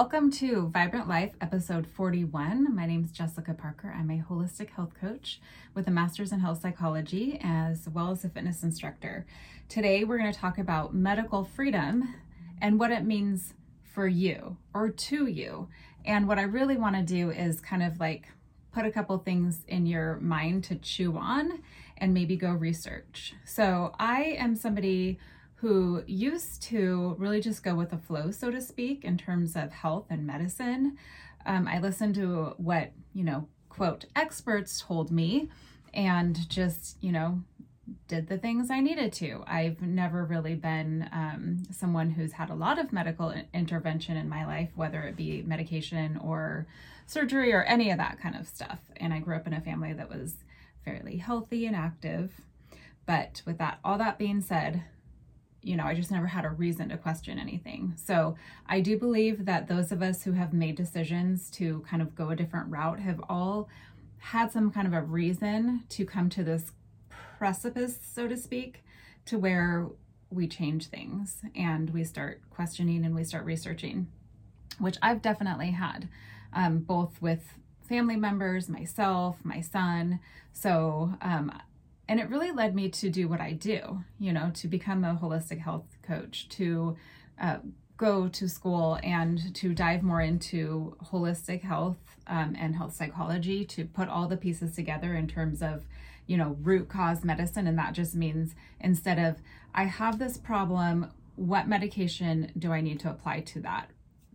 Welcome to Vibrant Life, episode 41. My name is Jessica Parker. I'm a holistic health coach with a master's in health psychology as well as a fitness instructor. Today, we're going to talk about medical freedom and what it means for you or to you. And what I really want to do is kind of like put a couple things in your mind to chew on and maybe go research. So, I am somebody who used to really just go with the flow, so to speak, in terms of health and medicine. Um, I listened to what, you know, quote, experts told me and just, you know, did the things I needed to. I've never really been um, someone who's had a lot of medical intervention in my life, whether it be medication or surgery or any of that kind of stuff. And I grew up in a family that was fairly healthy and active. But with that, all that being said, you know, I just never had a reason to question anything. So I do believe that those of us who have made decisions to kind of go a different route have all had some kind of a reason to come to this precipice, so to speak, to where we change things and we start questioning and we start researching, which I've definitely had, um, both with family members, myself, my son. So um, and it really led me to do what I do, you know, to become a holistic health coach, to uh, go to school and to dive more into holistic health um, and health psychology, to put all the pieces together in terms of, you know, root cause medicine. And that just means instead of, I have this problem, what medication do I need to apply to that?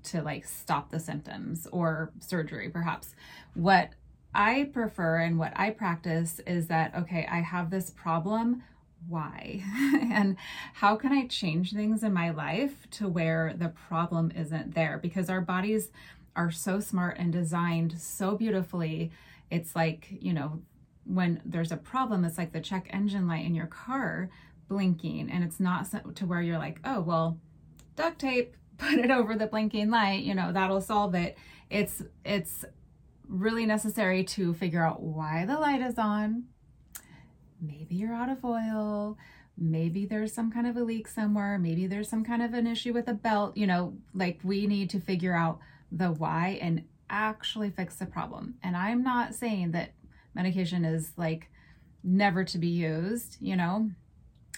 to like stop the symptoms or surgery perhaps what I prefer and what I practice is that, okay, I have this problem. Why? and how can I change things in my life to where the problem isn't there? Because our bodies are so smart and designed so beautifully. It's like, you know, when there's a problem, it's like the check engine light in your car blinking. And it's not to where you're like, oh, well, duct tape, put it over the blinking light, you know, that'll solve it. It's, it's, really necessary to figure out why the light is on. Maybe you're out of oil. Maybe there's some kind of a leak somewhere. Maybe there's some kind of an issue with a belt. You know, like we need to figure out the why and actually fix the problem. And I'm not saying that medication is like never to be used, you know.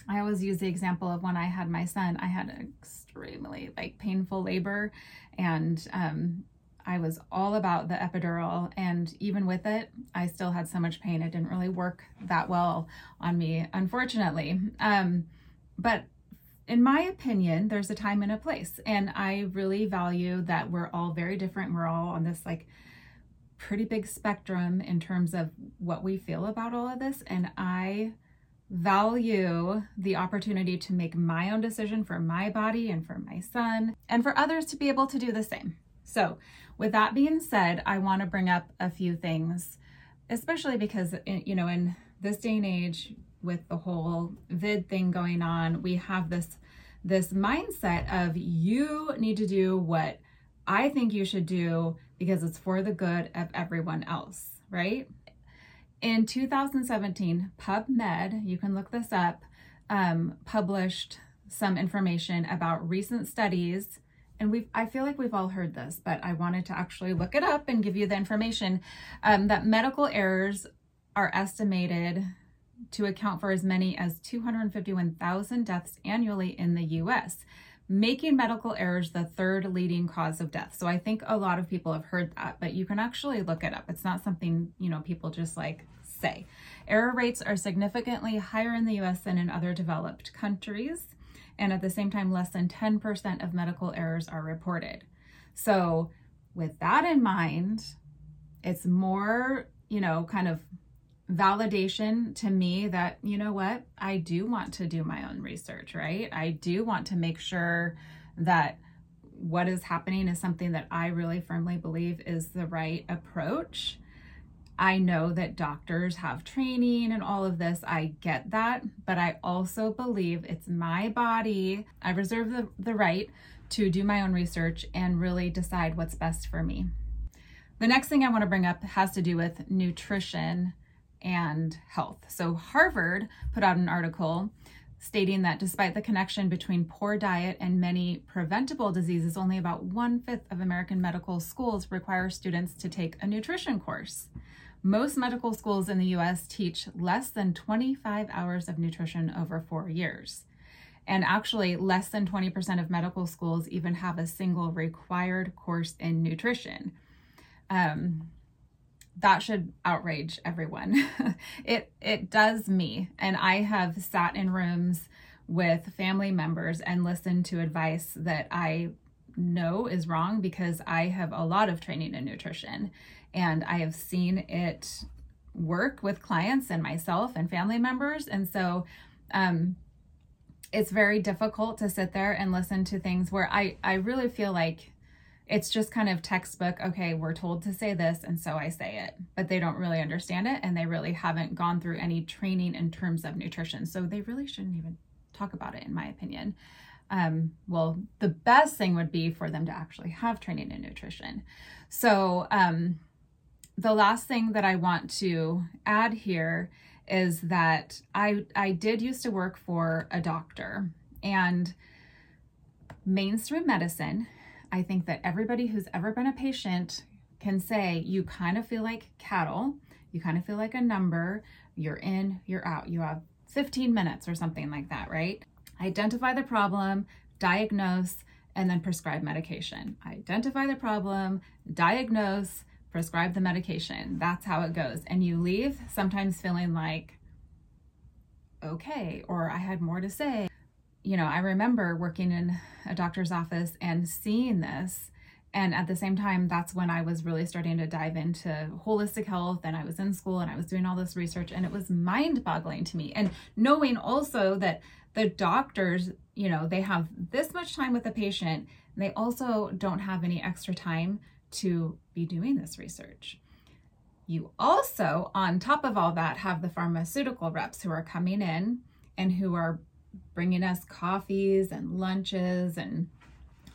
I always use the example of when I had my son, I had extremely like painful labor and um I was all about the epidural, and even with it, I still had so much pain. It didn't really work that well on me, unfortunately. Um, but in my opinion, there's a time and a place, and I really value that we're all very different. We're all on this like pretty big spectrum in terms of what we feel about all of this, and I value the opportunity to make my own decision for my body and for my son, and for others to be able to do the same. So, with that being said, I want to bring up a few things, especially because, you know, in this day and age, with the whole vid thing going on, we have this this mindset of you need to do what I think you should do because it's for the good of everyone else, right? In 2017, PubMed, you can look this up, um, published some information about recent studies and we've I feel like we've all heard this, but I wanted to actually look it up and give you the information um, that medical errors are estimated to account for as many as 251,000 deaths annually in the US, making medical errors the third leading cause of death. So I think a lot of people have heard that, but you can actually look it up. It's not something, you know, people just like say. Error rates are significantly higher in the US than in other developed countries and at the same time, less than 10% of medical errors are reported. So, with that in mind, it's more, you know, kind of validation to me that, you know what, I do want to do my own research, right? I do want to make sure that what is happening is something that I really firmly believe is the right approach I know that doctors have training and all of this. I get that. But I also believe it's my body. I reserve the, the right to do my own research and really decide what's best for me. The next thing I want to bring up has to do with nutrition and health. So, Harvard put out an article stating that despite the connection between poor diet and many preventable diseases, only about one fifth of American medical schools require students to take a nutrition course. Most medical schools in the US teach less than 25 hours of nutrition over four years. And actually, less than 20% of medical schools even have a single required course in nutrition. Um, that should outrage everyone. it it does me, and I have sat in rooms with family members and listened to advice that I know is wrong because I have a lot of training in nutrition and I have seen it work with clients and myself and family members. And so um, it's very difficult to sit there and listen to things where I, I really feel like it's just kind of textbook, okay, we're told to say this, and so I say it. But they don't really understand it, and they really haven't gone through any training in terms of nutrition. So they really shouldn't even talk about it, in my opinion. Um, well, the best thing would be for them to actually have training in nutrition. So, um, the last thing that I want to add here is that I I did used to work for a doctor and mainstream medicine I think that everybody who's ever been a patient can say you kind of feel like cattle, you kind of feel like a number, you're in, you're out. You have 15 minutes or something like that, right? Identify the problem, diagnose, and then prescribe medication. Identify the problem, diagnose, prescribe the medication. That's how it goes. And you leave sometimes feeling like, okay, or I had more to say you know, I remember working in a doctor's office and seeing this. And at the same time, that's when I was really starting to dive into holistic health. And I was in school and I was doing all this research, and it was mind boggling to me. And knowing also that the doctors, you know, they have this much time with the patient, they also don't have any extra time to be doing this research. You also, on top of all that, have the pharmaceutical reps who are coming in and who are bringing us coffees and lunches and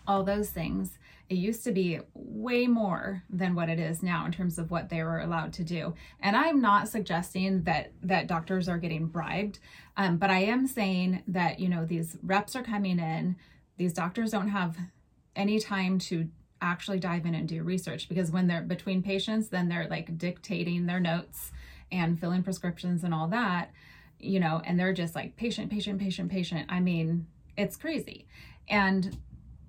all those things. It used to be way more than what it is now in terms of what they were allowed to do. And I'm not suggesting that that doctors are getting bribed, um, but I am saying that you know these reps are coming in. These doctors don't have any time to actually dive in and do research because when they're between patients, then they're like dictating their notes and filling prescriptions and all that you know, and they're just like patient, patient, patient, patient. I mean, it's crazy. And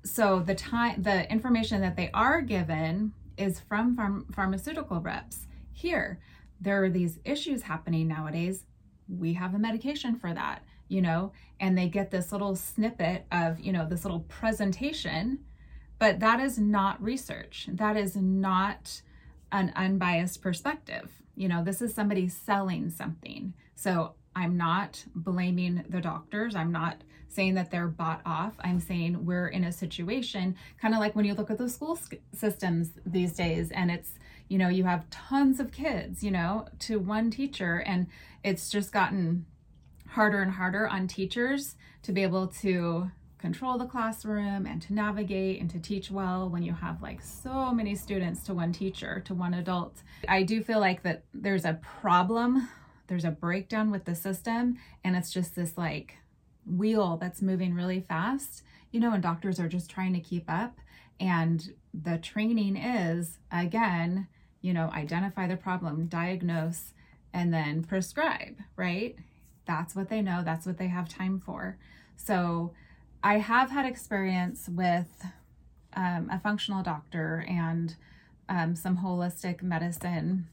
so the time, the information that they are given is from pharm- pharmaceutical reps. Here, there are these issues happening nowadays. We have a medication for that, you know, and they get this little snippet of, you know, this little presentation, but that is not research. That is not an unbiased perspective. You know, this is somebody selling something. So I'm not blaming the doctors. I'm not saying that they're bought off. I'm saying we're in a situation kind of like when you look at the school systems these days and it's, you know, you have tons of kids, you know, to one teacher and it's just gotten harder and harder on teachers to be able to control the classroom and to navigate and to teach well when you have like so many students to one teacher, to one adult. I do feel like that there's a problem there's a breakdown with the system and it's just this like wheel that's moving really fast you know and doctors are just trying to keep up. And the training is again you know identify the problem diagnose and then prescribe right? That's what they know that's what they have time for. So i have had experience with um, a functional doctor and um, some holistic medicine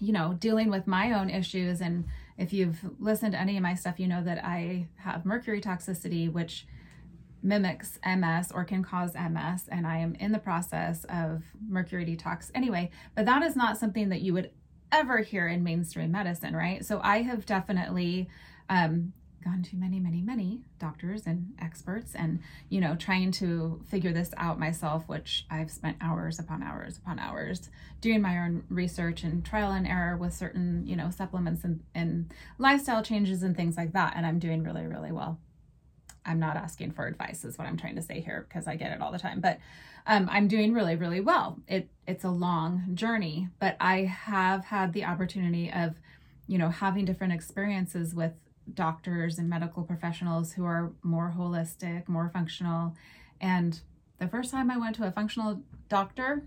you know, dealing with my own issues. And if you've listened to any of my stuff, you know that I have mercury toxicity, which mimics MS or can cause MS. And I am in the process of mercury detox anyway. But that is not something that you would ever hear in mainstream medicine, right? So I have definitely um, gone to many, many, many doctors and experts and, you know, trying to figure this out myself, which I've spent hours upon hours upon hours doing my own research and trial and error with certain, you know, supplements and, and lifestyle changes and things like that. And I'm doing really, really well. I'm not asking for advice is what I'm trying to say here because I get it all the time. But um, I'm doing really, really well. It it's a long journey, but I have had the opportunity of, you know, having different experiences with doctors and medical professionals who are more holistic, more functional. And the first time I went to a functional doctor,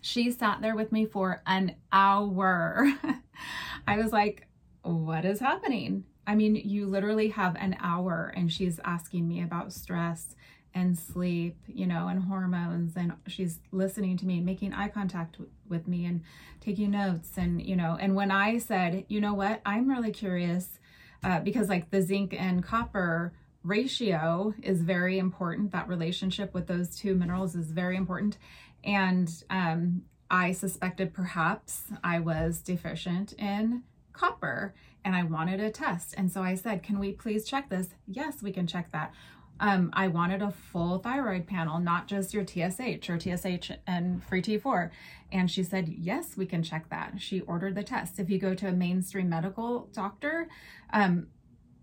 she sat there with me for an hour. I was like, what is happening? I mean, you literally have an hour and she's asking me about stress and sleep, you know, and hormones. And she's listening to me making eye contact with me and taking notes. And, you know, and when I said, you know what, I'm really curious uh, because like the zinc and copper ratio is very important. That relationship with those two minerals is very important. And um, I suspected perhaps I was deficient in copper and I wanted a test. And so I said, Can we please check this? Yes, we can check that. Um, I wanted a full thyroid panel, not just your TSH or TSH and free T4. And she said, Yes, we can check that. She ordered the test. If you go to a mainstream medical doctor, um,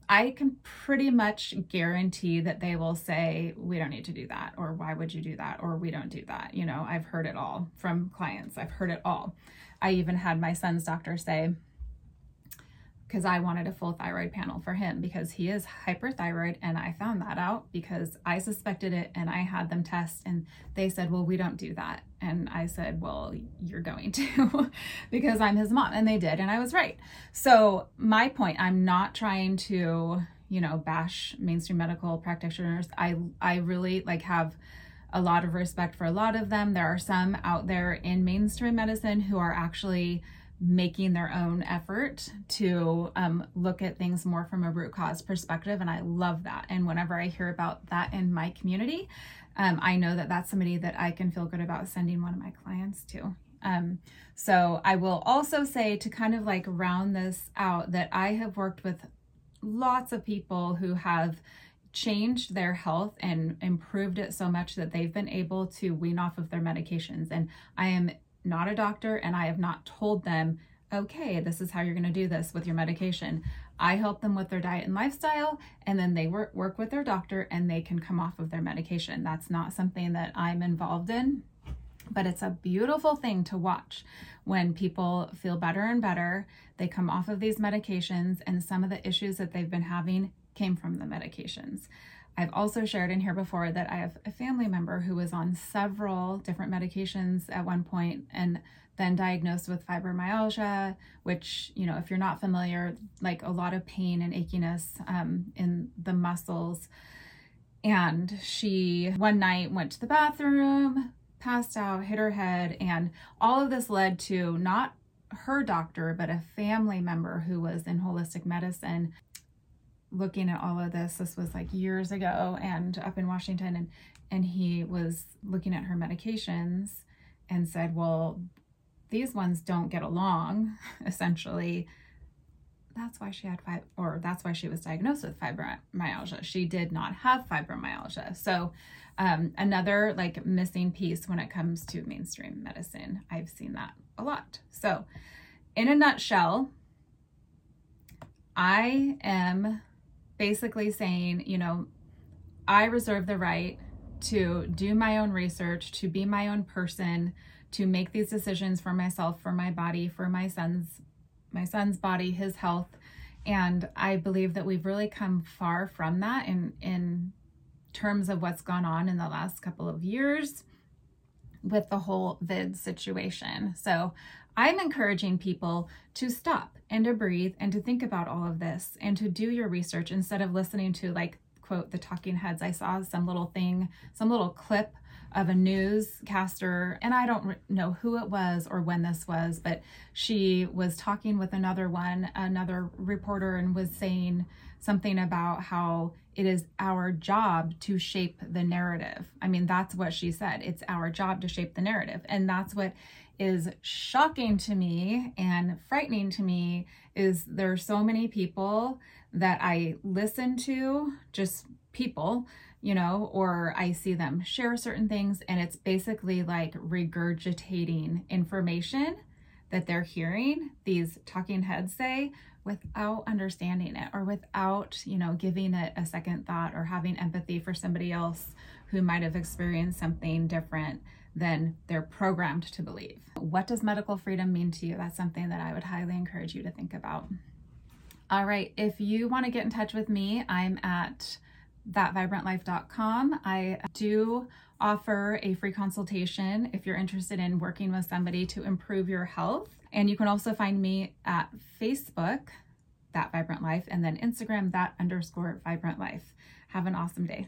I can pretty much guarantee that they will say, we don't need to do that, or why would you do that, or we don't do that. You know, I've heard it all from clients, I've heard it all. I even had my son's doctor say, because I wanted a full thyroid panel for him because he is hyperthyroid. And I found that out because I suspected it and I had them test and they said, well, we don't do that. And I said, well, you're going to because I'm his mom. And they did. And I was right. So, my point, I'm not trying to, you know, bash mainstream medical practitioners. I, I really like have a lot of respect for a lot of them. There are some out there in mainstream medicine who are actually making their own effort to um, look at things more from a root cause perspective. And I love that. And whenever I hear about that in my community, um, I know that that's somebody that I can feel good about sending one of my clients to. Um, so I will also say to kind of like round this out that I have worked with lots of people who have changed their health and improved it so much that they've been able to wean off of their medications. And I am not a doctor and I have not told them, okay, this is how you're going to do this with your medication. I help them with their diet and lifestyle, and then they work, work with their doctor and they can come off of their medication. That's not something that I'm involved in, but it's a beautiful thing to watch when people feel better and better. They come off of these medications, and some of the issues that they've been having came from the medications. I've also shared in here before that I have a family member who was on several different medications at one point and then diagnosed with fibromyalgia, which, you know, if you're not familiar, like a lot of pain and achiness um, in the muscles. And she one night went to the bathroom, passed out, hit her head, and all of this led to not her doctor, but a family member who was in holistic medicine looking at all of this. This was like years ago and up in Washington and and he was looking at her medications and said, "Well, these ones don't get along." Essentially, that's why she had five or that's why she was diagnosed with fibromyalgia. She did not have fibromyalgia. So, um, another like missing piece when it comes to mainstream medicine. I've seen that a lot. So, in a nutshell, I am basically saying, you know, I reserve the right to do my own research, to be my own person, to make these decisions for myself, for my body, for my son's my son's body, his health. And I believe that we've really come far from that in in terms of what's gone on in the last couple of years with the whole vid situation. So I'm encouraging people to stop and to breathe and to think about all of this and to do your research instead of listening to, like, quote, the talking heads. I saw some little thing, some little clip of a newscaster, and I don't know who it was or when this was, but she was talking with another one, another reporter, and was saying something about how it is our job to shape the narrative. I mean, that's what she said. It's our job to shape the narrative. And that's what is shocking to me and frightening to me is there are so many people that I listen to, just people, you know, or I see them share certain things and it's basically like regurgitating information that they're hearing these talking heads say without understanding it or without, you know, giving it a second thought or having empathy for somebody else who might have experienced something different than they're programmed to believe. What does medical freedom mean to you? That's something that I would highly encourage you to think about. All right, if you want to get in touch with me, I'm at thatvibrantlife.com. I do offer a free consultation if you're interested in working with somebody to improve your health. And you can also find me at Facebook, That Vibrant Life, and then Instagram, That underscore Vibrant Life. Have an awesome day.